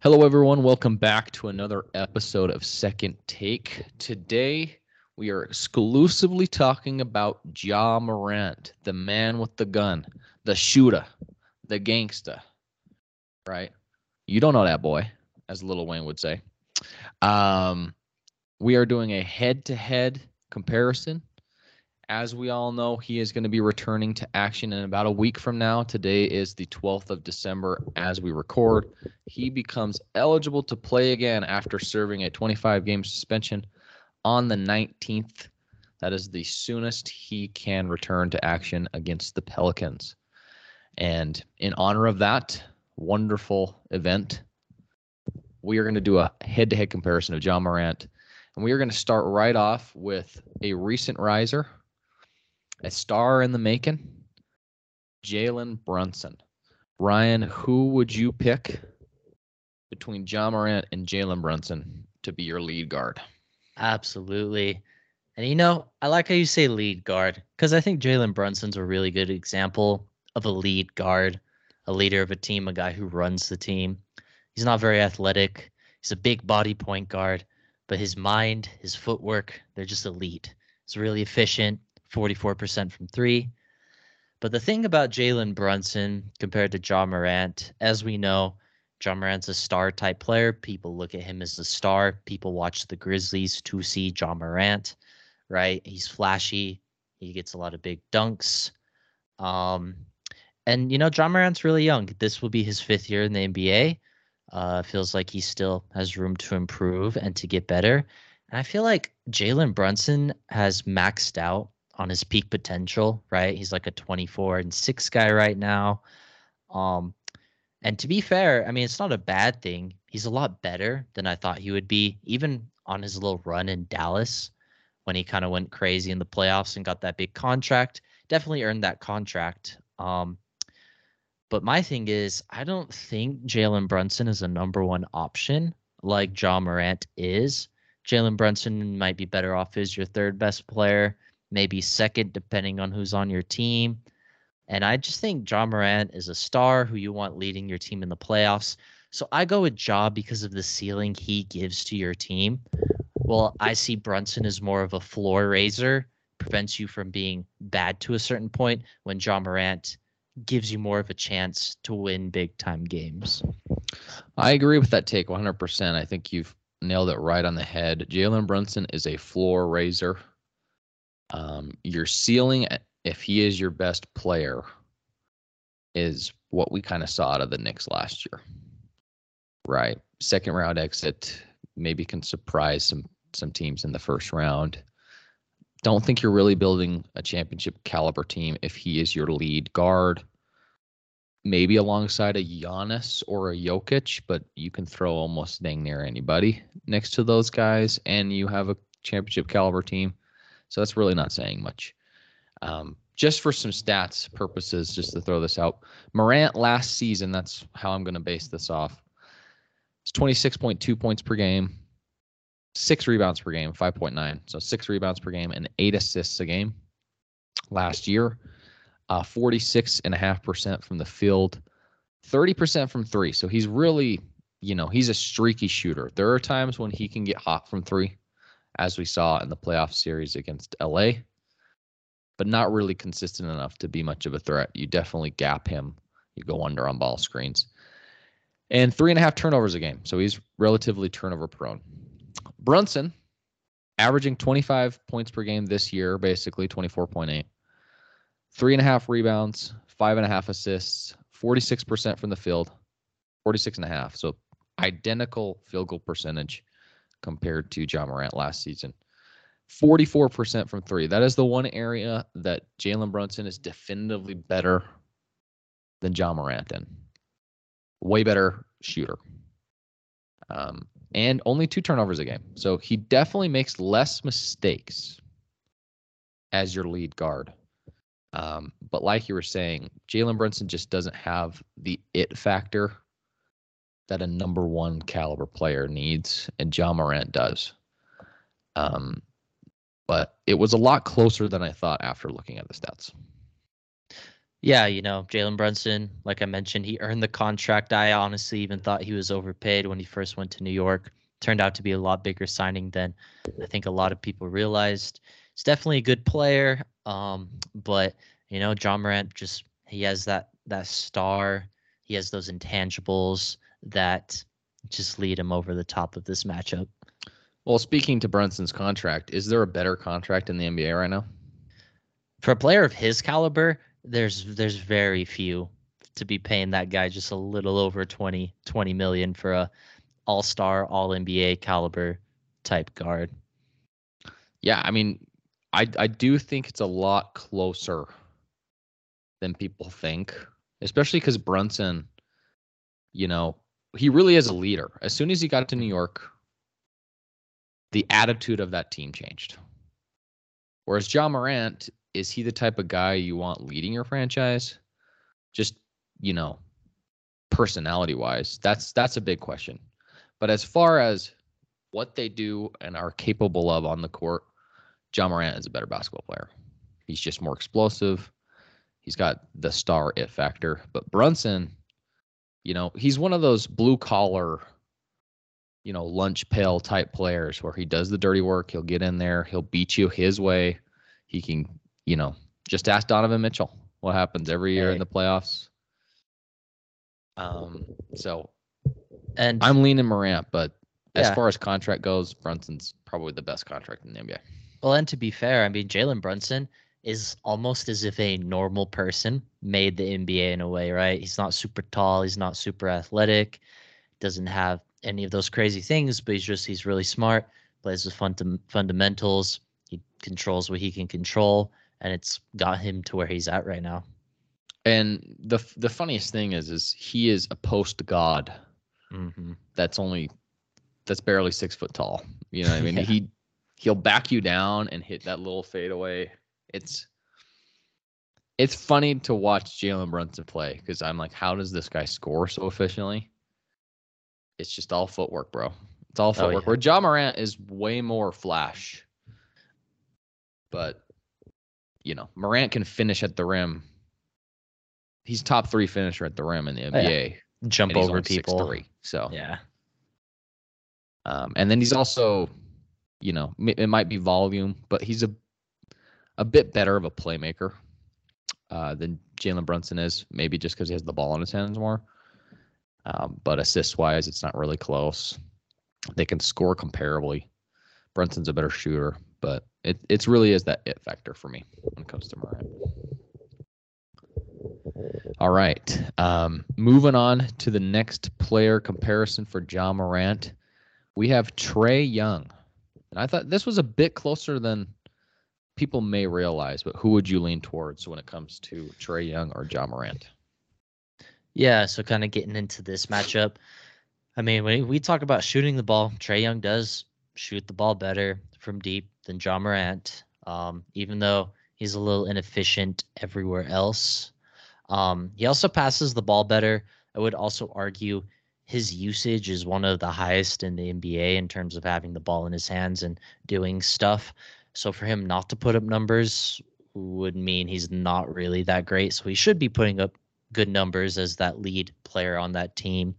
Hello, everyone. Welcome back to another episode of Second Take. Today, we are exclusively talking about Ja Morant, the man with the gun, the shooter, the gangsta. Right? You don't know that boy, as Lil Wayne would say. Um, we are doing a head-to-head comparison as we all know, he is going to be returning to action in about a week from now. Today is the 12th of December as we record. He becomes eligible to play again after serving a 25 game suspension on the 19th. That is the soonest he can return to action against the Pelicans. And in honor of that wonderful event, we are going to do a head to head comparison of Ja Morant. And we are going to start right off with a recent riser a star in the making, Jalen Brunson. Ryan, who would you pick between Ja Morant and Jalen Brunson to be your lead guard? Absolutely. And you know, I like how you say lead guard because I think Jalen Brunson's a really good example of a lead guard, a leader of a team, a guy who runs the team. He's not very athletic. He's a big body point guard, but his mind, his footwork, they're just elite. He's really efficient. 44% from three. But the thing about Jalen Brunson compared to Ja Morant, as we know, Ja Morant's a star type player. People look at him as a star. People watch the Grizzlies to see Ja Morant, right? He's flashy. He gets a lot of big dunks. Um, and you know, Ja Morant's really young. This will be his fifth year in the NBA. Uh, feels like he still has room to improve and to get better. And I feel like Jalen Brunson has maxed out on his peak potential, right? He's like a 24 and 6 guy right now. Um and to be fair, I mean it's not a bad thing. He's a lot better than I thought he would be even on his little run in Dallas when he kind of went crazy in the playoffs and got that big contract. Definitely earned that contract. Um but my thing is, I don't think Jalen Brunson is a number one option like Ja Morant is. Jalen Brunson might be better off as your third best player maybe second, depending on who's on your team. And I just think Ja Morant is a star who you want leading your team in the playoffs. So I go with Ja because of the ceiling he gives to your team. Well, I see Brunson as more of a floor raiser, prevents you from being bad to a certain point when Ja Morant gives you more of a chance to win big time games. I agree with that take 100%. I think you've nailed it right on the head. Jalen Brunson is a floor raiser. Um, your ceiling, eh, if he is your best player, is what we kind of saw out of the Knicks last year. Right. Second round exit maybe can surprise some some teams in the first round. Don't think you're really building a championship caliber team if he is your lead guard. Maybe alongside a Giannis or a Jokic, but you can throw almost dang near anybody next to those guys, and you have a championship caliber team. So that's really not saying much. Um, just for some stats purposes, just to throw this out, Morant last season, that's how I'm going to base this off. It's 26.2 points per game, six rebounds per game, 5.9. So six rebounds per game and eight assists a game last year. Uh, 46.5% from the field, 30% from three. So he's really, you know, he's a streaky shooter. There are times when he can get hot from three as we saw in the playoff series against LA, but not really consistent enough to be much of a threat. You definitely gap him. You go under on ball screens. And three and a half turnovers a game. So he's relatively turnover prone. Brunson, averaging 25 points per game this year, basically 24.8. Three and a half rebounds, five and a half assists, 46% from the field, 46 and a half. So identical field goal percentage compared to Ja Morant last season. 44% from three. That is the one area that Jalen Brunson is definitively better than Ja Morant in. Way better shooter. Um, and only two turnovers a game. So he definitely makes less mistakes as your lead guard. Um, but like you were saying, Jalen Brunson just doesn't have the it factor that a number one caliber player needs, and Ja Morant does. Um, but it was a lot closer than I thought after looking at the stats. Yeah, you know, Jalen Brunson, like I mentioned, he earned the contract. I honestly even thought he was overpaid when he first went to New York. Turned out to be a lot bigger signing than I think a lot of people realized. He's definitely a good player. Um, but you know, Ja Morant just he has that that star. He has those intangibles that just lead him over the top of this matchup. Well, speaking to Brunson's contract, is there a better contract in the NBA right now? For a player of his caliber, there's there's very few to be paying that guy just a little over 20 20 million for a all-star, all NBA caliber type guard. Yeah, I mean, I I do think it's a lot closer than people think, especially because Brunson, you know, he really is a leader. As soon as he got to New York, the attitude of that team changed. Whereas Ja Morant, is he the type of guy you want leading your franchise? Just, you know, personality wise, that's that's a big question. But as far as what they do and are capable of on the court, Ja Morant is a better basketball player. He's just more explosive. He's got the star it factor. But Brunson, you know, he's one of those blue collar, you know, lunch pail type players where he does the dirty work. He'll get in there. He'll beat you his way. He can, you know, just ask Donovan Mitchell what happens every year hey. in the playoffs. Um, so, and I'm leaning Morant, but as far as contract goes, Brunson's probably the best contract in the NBA. Well, and to be fair, I mean, Jalen Brunson is almost as if a normal person made the NBA in a way, right? He's not super tall, he's not super athletic, doesn't have any of those crazy things, but he's just he's really smart, plays with fund- fundamentals, he controls what he can control, and it's got him to where he's at right now. And the the funniest thing is, is he is a post god. Mm-hmm. That's only that's barely six foot tall. You know, what I mean, yeah. he he'll back you down and hit that little fadeaway. It's it's funny to watch Jalen Brunson play because I'm like, how does this guy score so efficiently? It's just all footwork, bro. It's all oh, footwork. Oh, yeah. Where Ja Morant is way more flash, but you know, Morant can finish at the rim. He's top three finisher at the rim in the NBA. Oh, yeah. Jump over people. 6'3", so yeah. Um, and then he's also you know, it might be volume, but he's a a bit better of a playmaker uh, than Jalen Brunson is. Maybe just because he has the ball in his hands more. Um, but assist wise, it's not really close. They can score comparably. Brunson's a better shooter, but it it's really is that it factor for me when it comes to Morant. All right. Um, moving on to the next player comparison for Ja Morant. We have Trae Young. And I thought this was a bit closer than people may realize, but who would you lean towards when it comes to Trae Young or Ja Morant? Yeah, so kind of getting into this matchup. I mean, when we talk about shooting the ball, Trae Young does shoot the ball better from deep than Ja Morant. Um, even though he's a little inefficient everywhere else. Um, he also passes the ball better. I would also argue his usage is one of the highest in the NBA in terms of having the ball in his hands and doing stuff. So for him not to put up numbers would mean he's not really that great. So he should be putting up good numbers as that lead player on that team.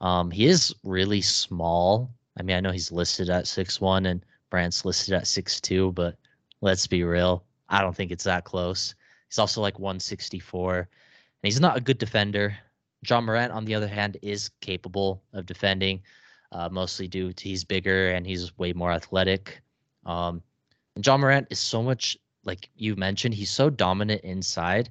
Um, he is really small. I mean, I know he's listed at six one and Brant's listed at six two, but let's be real. I don't think it's that close. He's also like 164. And he's not a good defender. Ja Morant, on the other hand, is capable of defending, uh, mostly due to he's bigger and he's way more athletic. Um, and Ja Morant is so much like you mentioned, he's so dominant inside,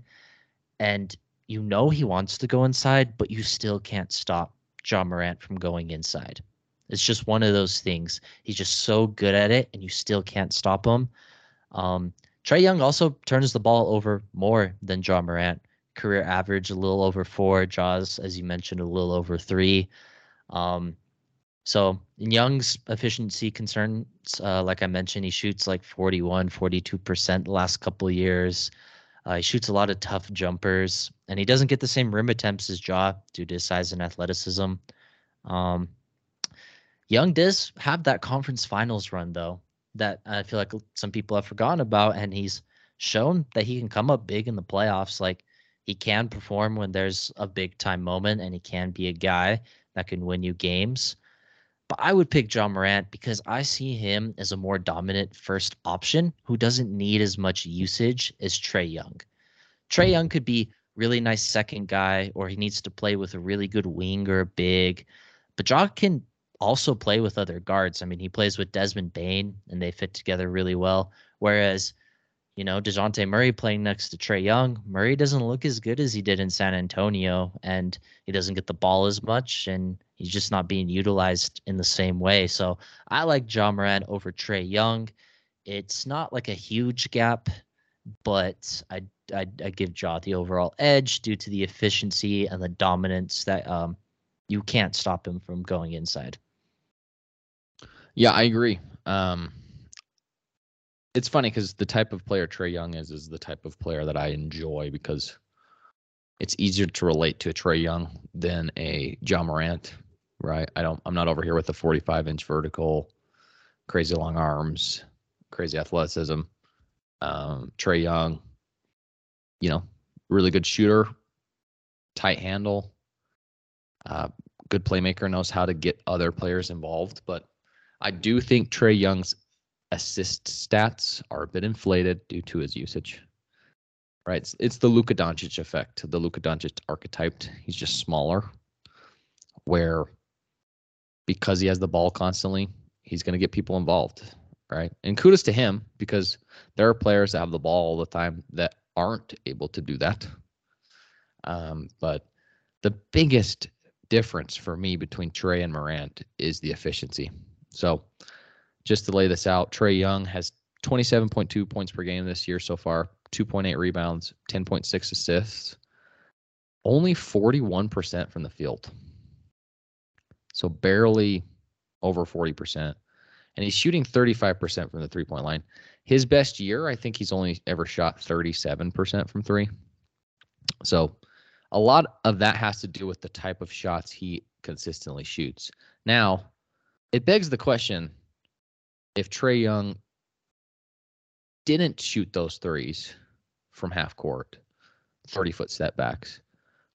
and you know he wants to go inside, but you still can't stop Ja Morant from going inside. It's just one of those things. He's just so good at it, and you still can't stop him. Um, Trae Young also turns the ball over more than Ja Morant career average a little over four. Ja's, as you mentioned, a little over three. Um, so in Young's efficiency concerns, uh, like I mentioned, he shoots like 41, 42% the last couple years. Uh, he shoots a lot of tough jumpers, and he doesn't get the same rim attempts as Ja due to his size and athleticism. Um, Young does have that conference finals run though that I feel like some people have forgotten about, and he's shown that he can come up big in the playoffs. Like He can perform when there's a big time moment, and he can be a guy that can win you games. But I would pick Ja Morant because I see him as a more dominant first option who doesn't need as much usage as Trae Young. Trae mm-hmm. Young could be really nice second guy, or he needs to play with a really good wing or big. But Ja can also play with other guards. I mean, he plays with Desmond Bane, and they fit together really well. Whereas, you know, DeJounte Murray playing next to Trae Young, Murray doesn't look as good as he did in San Antonio, and he doesn't get the ball as much, and he's just not being utilized in the same way. So I like Ja Morant over Trae Young. It's not like a huge gap, but I I I give Ja the overall edge due to the efficiency and the dominance that um you can't stop him from going inside. Yeah, I agree. Um, it's funny because the type of player Trae Young is is the type of player that I enjoy because it's easier to relate to a Trae Young than a Ja Morant, right? I don't. I'm not over here with the 45 inch vertical, crazy long arms, crazy athleticism. Um, Trae Young, you know, really good shooter, tight handle, uh, good playmaker, knows how to get other players involved. But I do think Trae Young's assist stats are a bit inflated due to his usage. Right, it's, it's the Luka Doncic effect, the Luka Doncic archetyped. He's just smaller, where because he has the ball constantly, he's going to get people involved. Right, and kudos to him because there are players that have the ball all the time that aren't able to do that. Um, but the biggest difference for me between Trae and Morant is the efficiency. So just to lay this out, Trae Young has 27.2 points per game this year so far, 2.8 rebounds, 10.6 assists, only 41% from the field. So barely over 40%. And he's shooting 35% from the three point line. His best year, I think he's only ever shot 37% from three. So a lot of that has to do with the type of shots he consistently shoots. Now, it begs the question if Trae Young didn't shoot those threes from half court, 30 foot setbacks,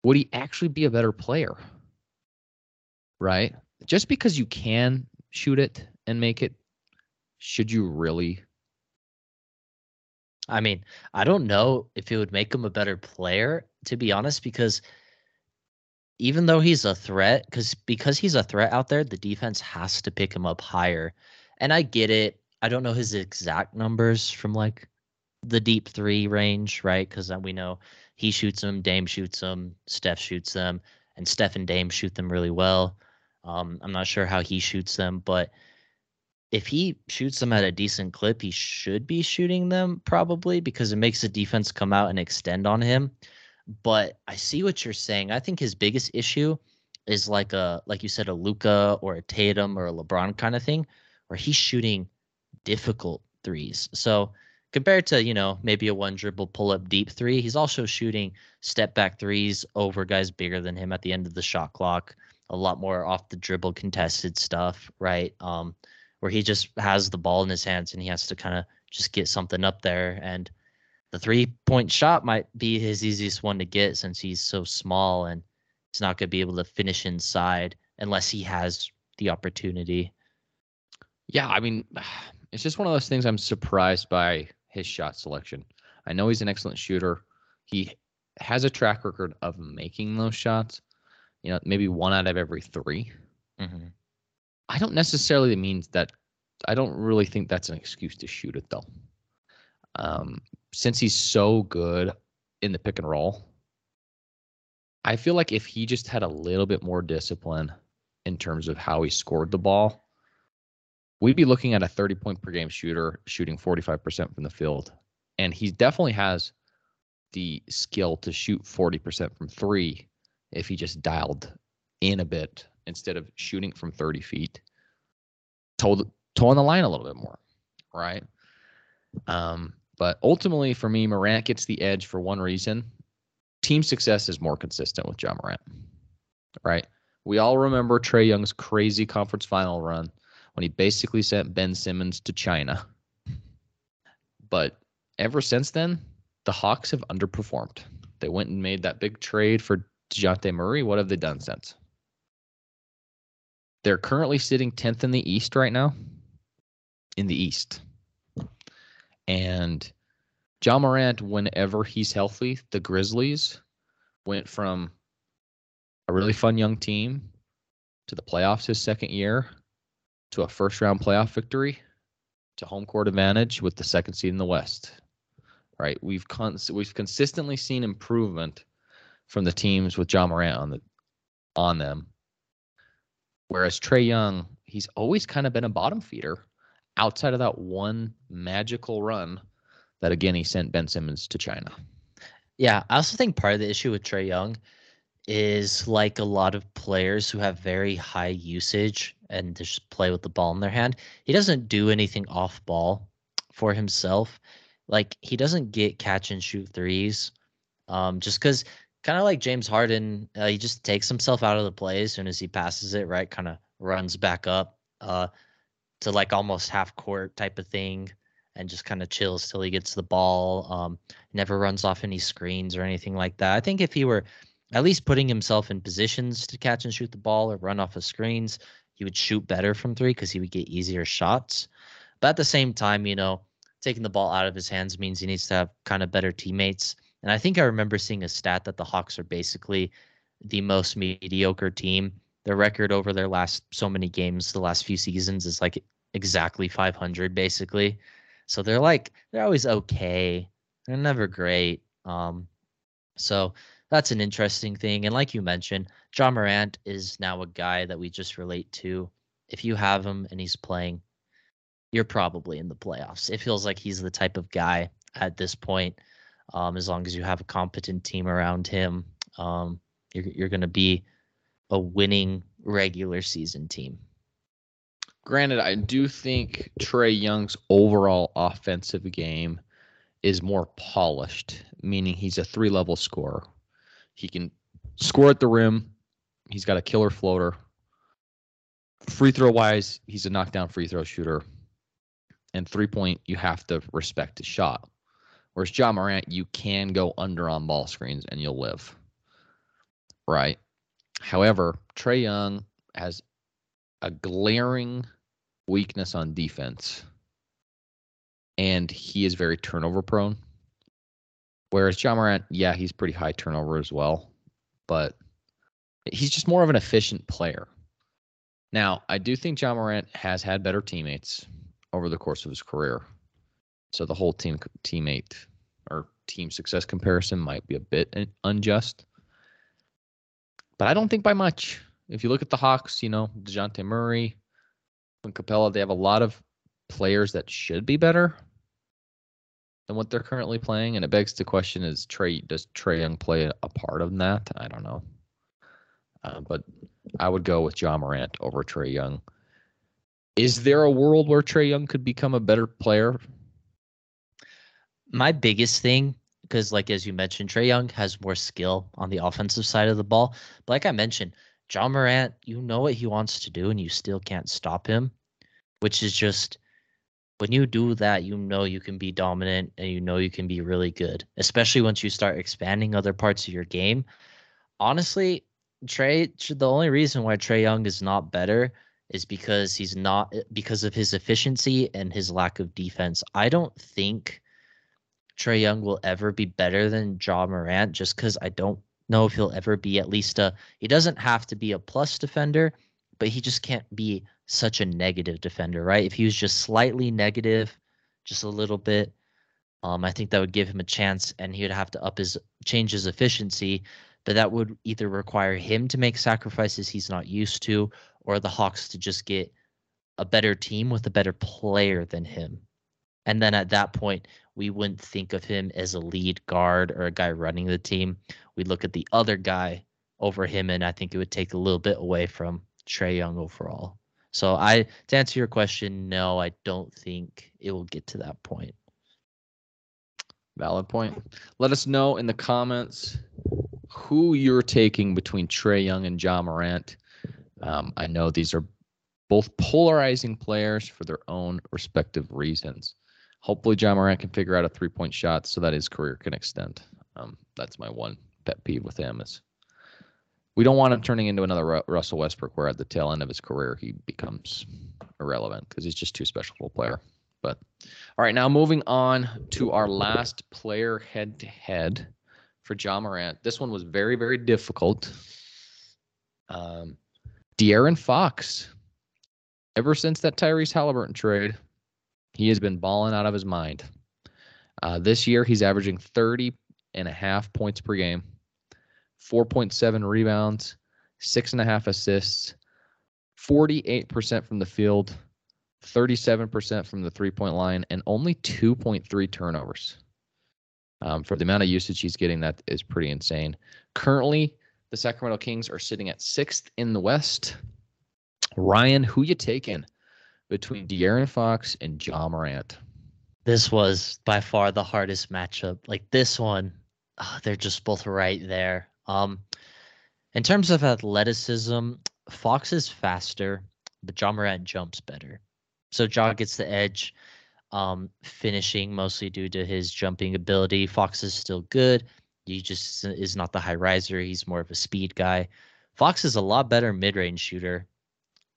would he actually be a better player? Right? Just because you can shoot it and make it, should you really? I mean, I don't know if it would make him a better player, to be honest, because even though he's a threat, because because he's a threat out there, the defense has to pick him up higher. And I get it. I don't know his exact numbers from like the deep three range, right? Because we know he shoots them, Dame shoots them, Steph shoots them, and Steph and Dame shoot them really well. Um, I'm not sure how he shoots them, but if he shoots them at a decent clip, he should be shooting them probably because it makes the defense come out and extend on him. But I see what you're saying. I think his biggest issue is like a like you said a Luka or a Tatum or a LeBron kind of thing, where he's shooting difficult threes. So compared to you know maybe a one dribble pull up deep three, he's also shooting step back threes over guys bigger than him at the end of the shot clock. A lot more off the dribble contested stuff, right? Um, where he just has the ball in his hands and he has to kind of just get something up there and the three point shot might be his easiest one to get since he's so small and he's not going to be able to finish inside unless he has the opportunity. Yeah, I mean, it's just one of those things I'm surprised by his shot selection. I know he's an excellent shooter. He has a track record of making those shots. You know, maybe one out of every 3 mm-hmm. I don't necessarily mean that. I don't really think that's an excuse to shoot it though. Um, since he's so good in the pick and roll, I feel like if he just had a little bit more discipline in terms of how he scored the ball, we'd be looking at a 30 point per game shooter shooting 45% from the field. And he definitely has the skill to shoot 40% from three if he just dialed in a bit instead of shooting from 30 feet, told toeing the line a little bit more, right? Um, but ultimately, for me, Morant gets the edge for one reason. Team success is more consistent with Ja Morant, right? We all remember Trae Young's crazy conference final run when he basically sent Ben Simmons to China. But ever since then, the Hawks have underperformed. They went and made that big trade for DeJounte Murray. What have they done since? They're currently sitting 10th in the East right now. In the East. And Ja Morant, whenever he's healthy, the Grizzlies went from a really fun young team to the playoffs his second year to a first round playoff victory to home court advantage with the second seed in the West. Right? We've con- we've consistently seen improvement from the teams with Ja Morant on the on them. Whereas Trae Young, he's always kind of been a bottom feeder outside of that one magical run that again he sent Ben Simmons to China. Yeah, I also think part of the issue with Trae Young is like a lot of players who have very high usage and just play with the ball in their hand. He doesn't do anything off ball for himself. Like he doesn't get catch and shoot threes. Um, just because kind of like James Harden, uh, he just takes himself out of the play as soon as he passes it, right? Kind of runs back up uh, to like almost half court type of thing and just kind of chills till he gets the ball. Um, never runs off any screens or anything like that. I think if he were at least putting himself in positions to catch and shoot the ball or run off of screens, he would shoot better from three because he would get easier shots. But at the same time, you know, taking the ball out of his hands means he needs to have kind of better teammates. And I think I remember seeing a stat that the Hawks are basically the most mediocre team. Their record over their last so many games, the last few seasons, is like exactly 500, basically. So they're like they're always okay. They're never great. Um, so that's an interesting thing. And like you mentioned, Ja Morant is now a guy that we just relate to. If you have him and he's playing, you're probably in the playoffs. It feels like he's the type of guy at this point. Um, as long as you have a competent team around him, um, you're you're going to be a winning regular season team. Granted, I do think Trae Young's overall offensive game is more polished, meaning he's a three level scorer. He can score at the rim. He's got a killer floater. Free throw wise, he's a knockdown free throw shooter. And three point, you have to respect his shot. Whereas Ja Morant, you can go under on ball screens and you'll live. Right. However, Trae Young has a glaring weakness on defense. And he is very turnover prone. Whereas Ja Morant, yeah, he's pretty high turnover as well, but he's just more of an efficient player. Now, I do think Ja Morant has had better teammates over the course of his career. So the whole team teammate or team success comparison might be a bit unjust. But I don't think by much. If you look at the Hawks, you know, DeJounte Murray and Capela, they have a lot of players that should be better than what they're currently playing. And it begs the question: Is Trae does Trae Young play a part of that? I don't know. Uh, but I would go with Ja Morant over Trae Young. Is there a world where Trae Young could become a better player? My biggest thing, because like as you mentioned, Trae Young has more skill on the offensive side of the ball. But like I mentioned, Ja Morant, you know what he wants to do, and you still can't stop him, which is just when you do that, you know you can be dominant and you know you can be really good, especially once you start expanding other parts of your game. Honestly, Trae, the only reason why Trae Young is not better is because he's not eh, because of his efficiency and his lack of defense. I don't think Trae Young will ever be better than Ja Morant just because I don't know if he'll ever be at least a he doesn't have to be a plus defender, but he just can't be such a negative defender, right? If he was just slightly negative, just a little bit, um, I think that would give him a chance, and he would have to up his change his efficiency. But that would either require him to make sacrifices he's not used to, or the Hawks to just get a better team with a better player than him. And then at that point, we wouldn't think of him as a lead guard or a guy running the team. We'd look at the other guy over him, and I think it would take a little bit away from Trae Young overall. So I to answer your question, no, I don't think it will get to that point. Valid point. Let us know in the comments who you're taking between Trae Young and Ja Morant. Um, I know these are both polarizing players for their own respective reasons. Hopefully, Ja Morant can figure out a three point shot so that his career can extend. Um, that's my one pet peeve with him is we don't want him turning into another Russell Westbrook, where at the tail end of his career he becomes irrelevant because he's just too special of a player. But all right, now moving on to our last player head to head for Ja Morant. This one was very, very difficult. Um, De'Aaron Fox. Ever since that Tyrese Halliburton trade, he has been balling out of his mind. Uh, this year, he's averaging 30 and a half points per game, 4.7 rebounds, six and a half assists, 48% from the field, 37% from the three point line, and only 2.3 turnovers. Um, for the amount of usage he's getting, that is pretty insane. Currently, the Sacramento Kings are sitting at sixth in the West. Ryan, who you taking between De'Aaron Fox and Ja Morant? This was by far the hardest matchup. Like this one, oh, they're just both right there. Um, in terms of athleticism, Fox is faster, but Ja Morant jumps better. So Ja gets the edge, um, finishing mostly due to his jumping ability. Fox is still good. He just is not the high riser. He's more of a speed guy. Fox is a lot better mid range shooter,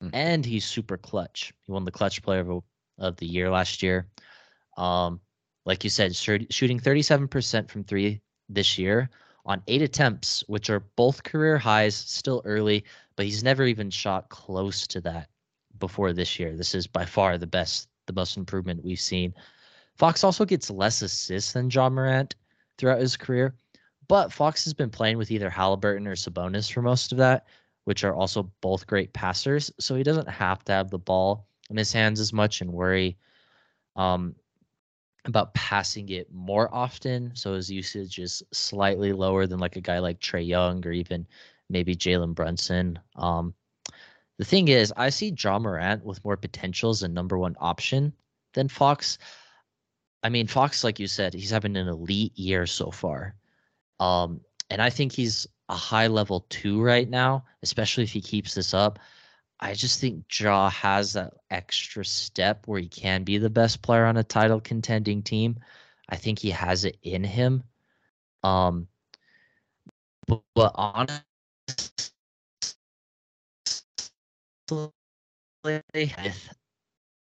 mm. and he's super clutch. He won the clutch player of, of the year last year. Um, like you said, shooting 37% from three this year on eight attempts, which are both career highs, still early, but he's never even shot close to that before this year. This is by far the best, the most improvement we've seen. Fox also gets less assists than Ja Morant throughout his career, but Fox has been playing with either Halliburton or Sabonis for most of that, which are also both great passers. So he doesn't have to have the ball in his hands as much and worry um, about passing it more often. So his usage is slightly lower than like a guy like Trae Young or even maybe Jalen Brunson. Um, the thing is, I see Ja Morant with more potential as a number one option than Fox. I mean, Fox, like you said, he's having an elite year so far. Um, and I think he's a high level two right now, especially if he keeps this up. I just think Ja has that extra step where he can be the best player on a title contending team. I think he has it in him. Um, but, but honestly, with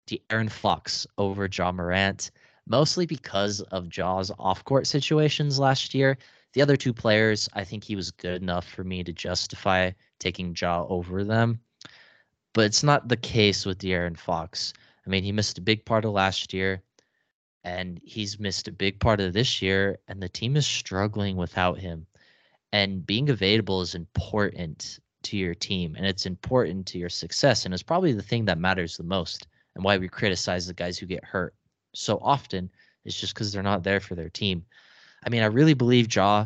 De'Aaron Fox over Ja Morant, mostly because of Ja's off-court situations last year. The other two players, I think he was good enough for me to justify taking Ja over them. But it's not the case with De'Aaron Fox. I mean, he missed a big part of last year, and he's missed a big part of this year, and the team is struggling without him. And being available is important to your team and it's important to your success and it's probably the thing that matters the most and why we criticize the guys who get hurt so often is just because they're not there for their team. I mean, I really believe Ja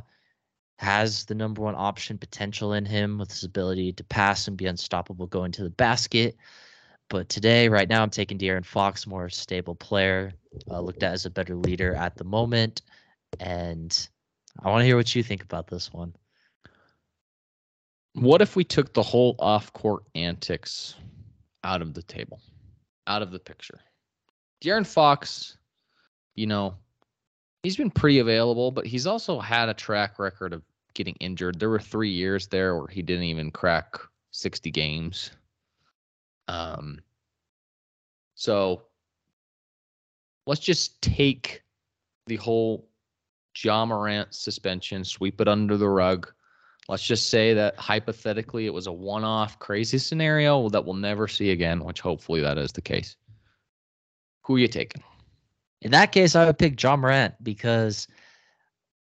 has the number one option potential in him with his ability to pass and be unstoppable going to the basket. But today, right now, I'm taking De'Aaron Fox, more stable player, uh, looked at as a better leader at the moment. And I want to hear what you think about this one. What if we took the whole off court antics out of the table, out of the picture? De'Aaron Fox, you know, he's been pretty available, but he's also had a track record of getting injured. There were three years there where he didn't even crack 60 games. Um, so let's just take the whole Ja Morant suspension, sweep it under the rug let's just say that hypothetically it was a one-off crazy scenario that we'll never see again, which hopefully that is the case. Who are you taking? In that case, I would pick Ja Morant because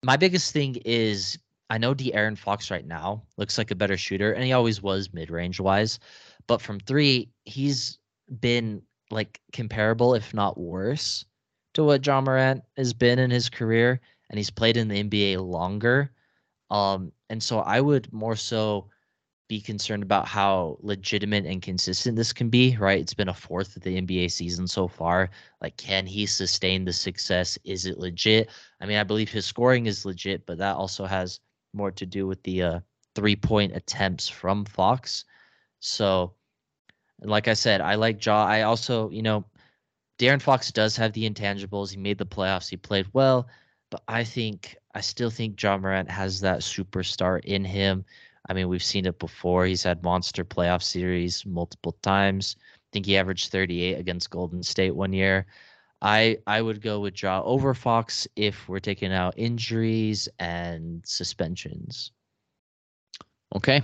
my biggest thing is I know De'Aaron Fox right now looks like a better shooter, and he always was mid-range wise, but from three, he's been like comparable, if not worse, to what Ja Morant has been in his career, and he's played in the NBA longer. Um, and so I would more so be concerned about how legitimate and consistent this can be, right? It's been a fourth of the NBA season so far. Like, can he sustain the success? Is it legit? I mean, I believe his scoring is legit, but that also has more to do with the uh, three point attempts from Fox. So, like I said, I like Ja. I also, you know, De'Aaron Fox does have the intangibles. He made the playoffs. He played well, but I think I still think Ja Morant has that superstar in him. I mean, we've seen it before. He's had monster playoff series multiple times. I think he averaged 38 against Golden State one year. I I would go with Ja over Fox if we're taking out injuries and suspensions. Okay.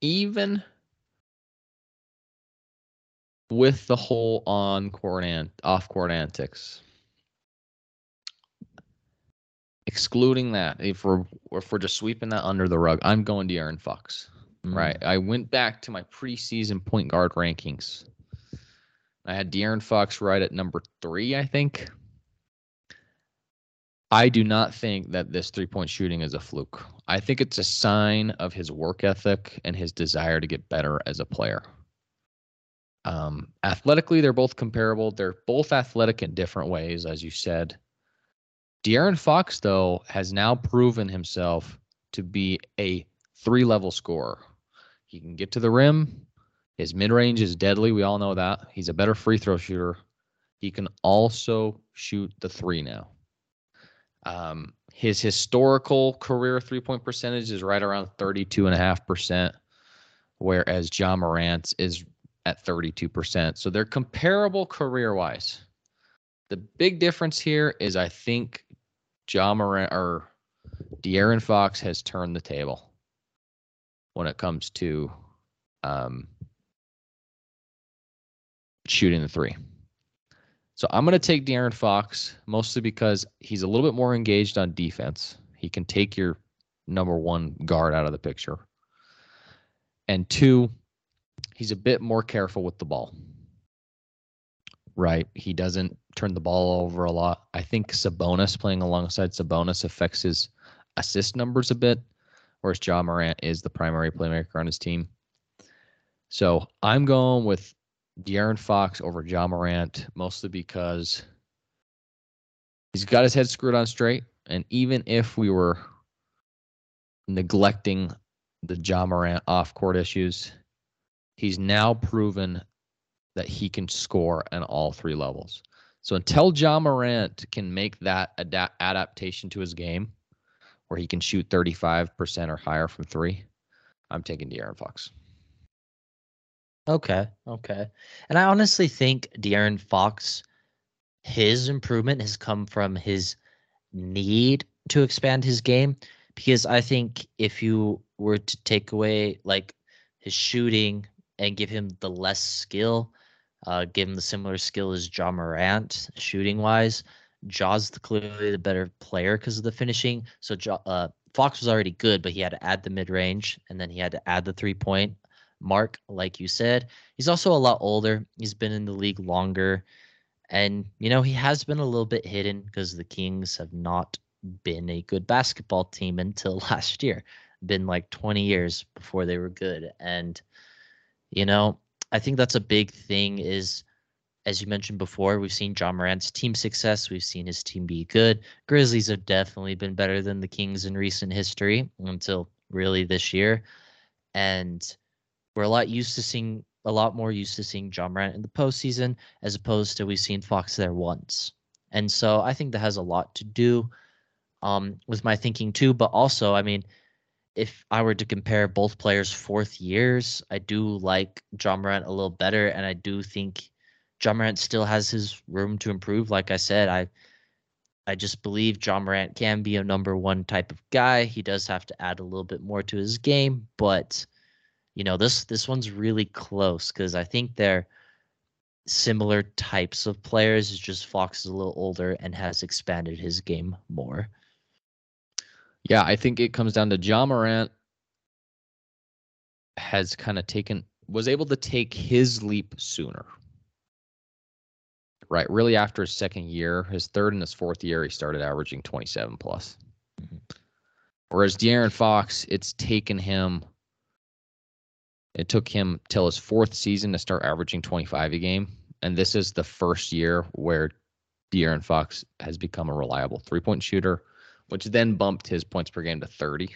Even with the whole on court and off court antics. Excluding that, if we're if we're just sweeping that under the rug, I'm going De'Aaron Fox. Mm. Right. I went back to my preseason point guard rankings. I had De'Aaron Fox right at number three, I think. I do not think that this three point shooting is a fluke. I think it's a sign of his work ethic and his desire to get better as a player. Um, athletically, they're both comparable. They're both athletic in different ways, as you said. De'Aaron Fox, though, has now proven himself to be a three level scorer. He can get to the rim. His mid range is deadly. We all know that. He's a better free throw shooter. He can also shoot the three now. Um, his historical career three point percentage is right around 32.5%, whereas Ja Morant's is at 32%. So they're comparable career wise. The big difference here is I think Ja Morant or De'Aaron Fox has turned the table when it comes to um, shooting the three. So I'm going to take De'Aaron Fox mostly because he's a little bit more engaged on defense. He can take your number one guard out of the picture. And two, he's a bit more careful with the ball. Right. He doesn't turn the ball over a lot. I think Sabonis playing alongside Sabonis affects his assist numbers a bit, whereas Ja Morant is the primary playmaker on his team. So I'm going with De'Aaron Fox over Ja Morant, mostly because he's got his head screwed on straight. And even if we were neglecting the Ja Morant off court issues, he's now proven that he can score on all three levels. So until Ja Morant can make that ad- adaptation to his game, where he can shoot 35% or higher from three, I'm taking De'Aaron Fox. Okay, okay. And I honestly think De'Aaron Fox, his improvement has come from his need to expand his game. Because I think if you were to take away like his shooting, and give him the less skill, uh, give him the similar skill as Ja Morant shooting wise. The, clearly the better player because of the finishing. So uh, Fox was already good, but he had to add the mid range and then he had to add the three point mark, like you said. He's also a lot older. He's been in the league longer. And, you know, he has been a little bit hidden because the Kings have not been a good basketball team until last year. Been like 20 years before they were good. And you know, I think that's a big thing is as you mentioned before, we've seen Ja Morant's team success. We've seen his team be good. Grizzlies have definitely been better than the Kings in recent history until really this year. And we're a lot used to seeing a lot more used to seeing Ja Morant in the postseason as opposed to we've seen Fox there once. And so I think that has a lot to do um, with my thinking too. But also, I mean, if I were to compare both players' fourth years, I do like Ja Morant a little better, and I do think Ja Morant still has his room to improve. Like I said, I I just believe Ja Morant can be a number one type of guy. He does have to add a little bit more to his game, but you know this this one's really close because I think they're similar types of players. It's just Fox is a little older and has expanded his game more. Yeah, I think it comes down to Ja Morant has kind of taken was able to take his leap sooner. Right, really after his second year, his third and his fourth year, he started averaging 27 plus. Mm-hmm. Whereas De'Aaron Fox, it's taken him it took him till his fourth season to start averaging 25 a game. And this is the first year where De'Aaron Fox has become a reliable three point shooter, which then bumped his points per game to 30.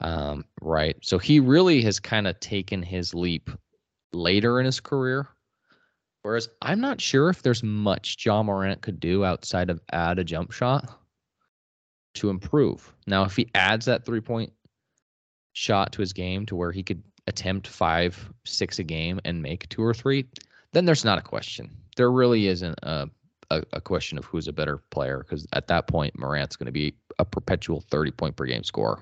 Um, right. So he really has kind of taken his leap later in his career. Whereas I'm not sure if there's much Ja Morant could do outside of add a jump shot. to improve. Now, if he adds that three point shot to his game to where he could attempt five, six a game and make two or three, then there's not a question. There really isn't a, a, a question of who's a better player because at that point, Morant's going to be a perpetual 30 point per game scorer.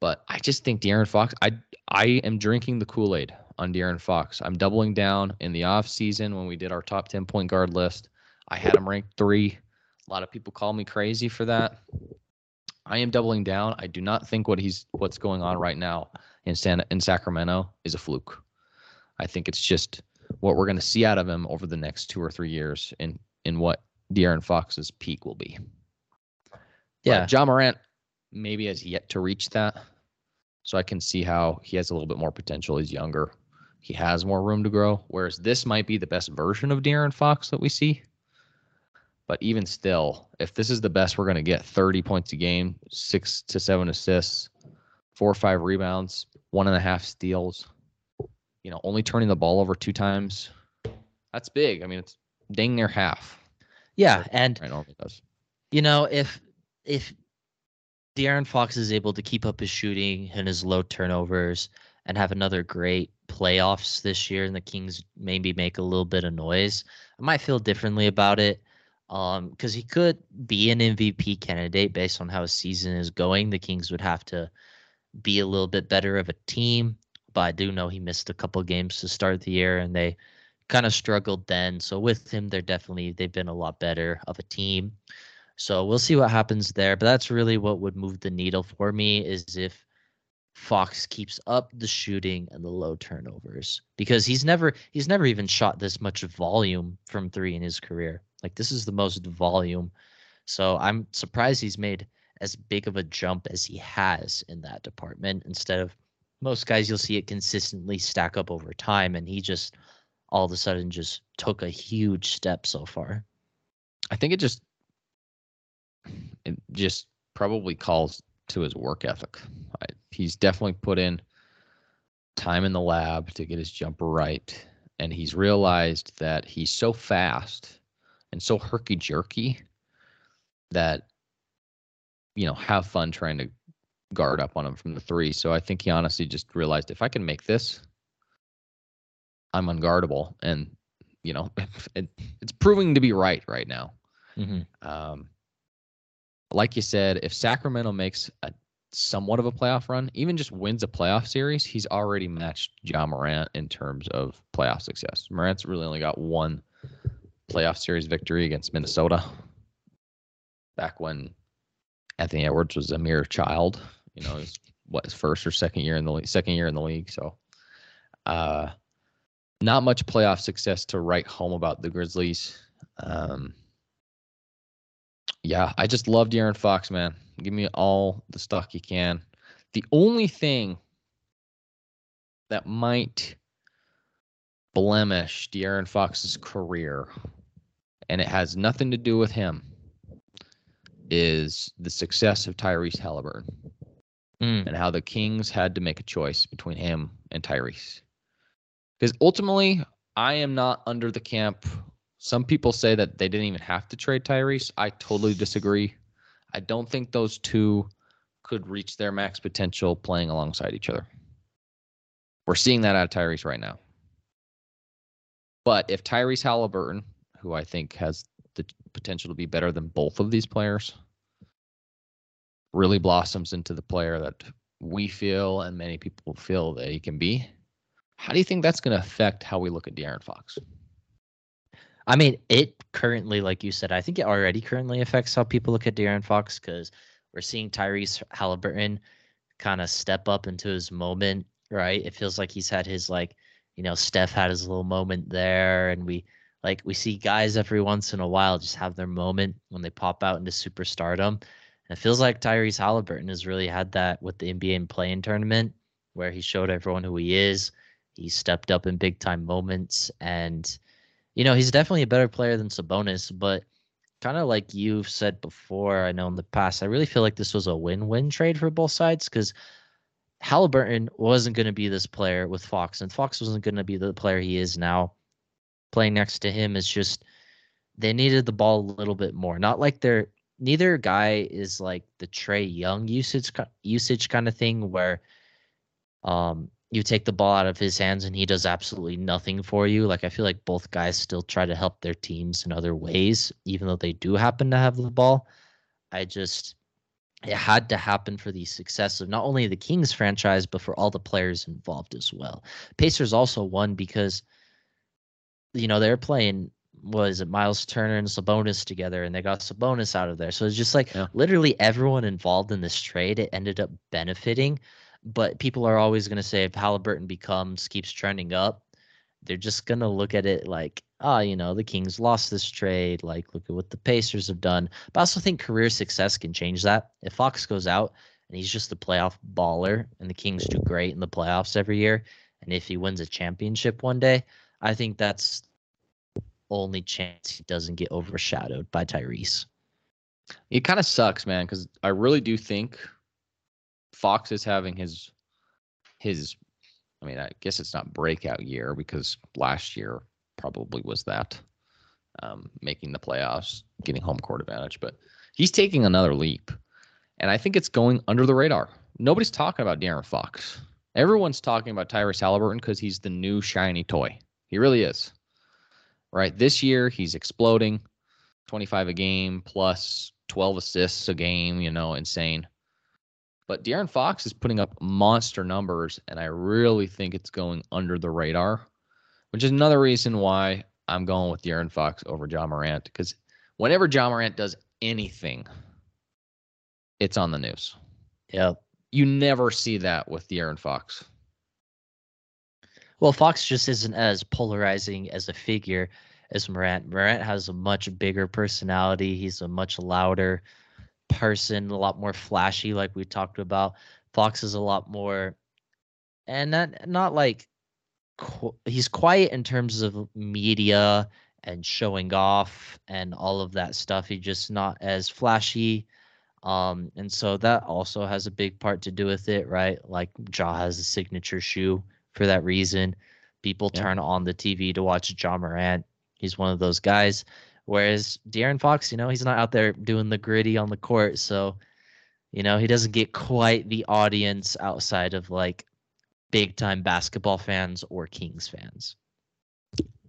But I just think De'Aaron Fox, I I am drinking the Kool Aid on De'Aaron Fox. I'm doubling down in the off season when we did our top 10 point guard list. I had him ranked three. A lot of people call me crazy for that. I am doubling down. I do not think what he's what's going on right now in San in Sacramento is a fluke. I think it's just what we're going to see out of him over the next two or three years in in what De'Aaron Fox's peak will be. Yeah, but Ja Morant maybe has yet to reach that, so I can see how he has a little bit more potential. He's younger, he has more room to grow. Whereas this might be the best version of De'Aaron Fox that we see. But even still, if this is the best we're going to get 30 points a game, six to seven assists, four or five rebounds, one and a half steals, you know, only turning the ball over two times, that's big. I mean, it's dang near half. Yeah. And, I normally does. you know, if, if De'Aaron Fox is able to keep up his shooting and his low turnovers and have another great playoffs this year and the Kings maybe make a little bit of noise, I might feel differently about it um because he could be an MVP candidate based on how his season is going. The Kings would have to be a little bit better of a team, but I do know he missed a couple games to start the year and they kind of struggled then. So with him, they're definitely they've been a lot better of a team. So we'll see what happens there. But that's really what would move the needle for me is if Fox keeps up the shooting and the low turnovers because he's never he's never even shot this much volume from three in his career. Like this is the most volume. So I'm surprised he's made as big of a jump as he has in that department instead of most guys you'll see it consistently stack up over time and he just all of a sudden just took a huge step so far. I think it just it just probably calls to his work ethic. I, he's definitely put in time in the lab to get his jumper right, and he's realized that he's so fast and so herky jerky that you know have fun trying to guard up on him from the three. So I think he honestly just realized if I can make this, I'm unguardable, and you know it, it's proving to be right right now. Mm-hmm. Um, like you said, if Sacramento makes a somewhat of a playoff run, even just wins a playoff series, he's already matched Ja Morant in terms of playoff success. Morant's really only got one playoff series victory against Minnesota back when Anthony Edwards was a mere child. You know, his what his first or second year in the league, second year in the league. So, uh, not much playoff success to write home about the Grizzlies. Um, yeah, I just love De'Aaron Fox, man. Give me all the stock you can. The only thing that might blemish De'Aaron Fox's career, and it has nothing to do with him, is the success of Tyrese Halliburton Mm. and how the Kings had to make a choice between him and Tyrese. Because ultimately, I am not under the camp. Some people say that they didn't even have to trade Tyrese. I totally disagree. I don't think those two could reach their max potential playing alongside each other. We're seeing that out of Tyrese right now. But if Tyrese Halliburton, who I think has the potential to be better than both of these players, really blossoms into the player that we feel and many people feel that he can be, how do you think that's going to affect how we look at De'Aaron Fox? I mean, it currently, like you said, I think it already currently affects how people look at De'Aaron Fox because we're seeing Tyrese Halliburton kind of step up into his moment, right? It feels like he's had his like, you know, Steph had his little moment there, and we like we see guys every once in a while just have their moment when they pop out into superstardom. And it feels like Tyrese Halliburton has really had that with the NBA and playing tournament, where he showed everyone who he is. He stepped up in big time moments and you know, he's definitely a better player than Sabonis, but kind of like you've said before, I know in the past, I really feel like this was a win-win trade for both sides because Halliburton wasn't going to be this player with Fox, and Fox wasn't going to be the player he is now. Playing next to him is just they needed the ball a little bit more. Not like they're neither guy is like the Trae Young usage usage kind of thing where um you take the ball out of his hands and he does absolutely nothing for you. Like I feel like both guys still try to help their teams in other ways, even though they do happen to have the ball. I just it had to happen for the success of not only the Kings franchise, but for all the players involved as well. Pacers also won because, you know, they're playing was it Miles Turner and Sabonis together, and they got Sabonis out of there. So it's just like yeah. literally everyone involved in this trade. It ended up benefiting, but people are always going to say if Halliburton becomes keeps trending up, they're just going to look at it like ah, oh, you know, the Kings lost this trade. Like, look at what the Pacers have done. But I also think career success can change that. If Fox goes out and he's just a playoff baller and the Kings do great in the playoffs every year, and if he wins a championship one day, I think that's only chance he doesn't get overshadowed by Tyrese. It kind of sucks, man, because I really do think Fox is having his his I mean, I guess it's not breakout year because last year probably was that, um, making the playoffs, getting home court advantage. But he's taking another leap, and I think it's going under the radar. Nobody's talking about De'Aaron Fox. Everyone's talking about Tyrese Halliburton because he's the new shiny toy. He really is. Right. This year he's exploding, 25 a game plus 12 assists a game. You know, insane. But De'Aaron Fox is putting up monster numbers, and I really think it's going under the radar which is another reason why I'm going with De'Aaron Fox over Ja Morant because whenever Ja Morant does anything, it's on the news. Yeah. You never see that with De'Aaron Fox. Well, Fox just isn't as polarizing as a figure as Morant. Morant has a much bigger personality. He's a much louder person, a lot more flashy, like we talked about. Fox is a lot more, and not not like qu- he's quiet in terms of media and showing off and all of that stuff. He's just not as flashy. Um, and so that also has a big part to do with it, right? Like Ja has a signature shoe for that reason. People yeah. turn on the TV to watch Ja Morant. He's one of those guys. Whereas De'Aaron Fox, you know, he's not out there doing the griddy on the court. So, you know, he doesn't get quite the audience outside of like big time basketball fans or Kings fans.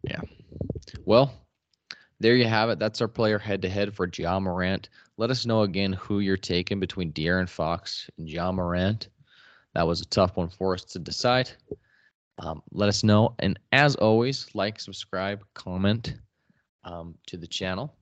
Yeah. Well, there you have it. That's our player head to head for Ja Morant. Let us know again who you're taking between De'Aaron Fox and Ja Morant. That was a tough one for us to decide. Um, let us know. And as always, like, subscribe, comment um, to the channel.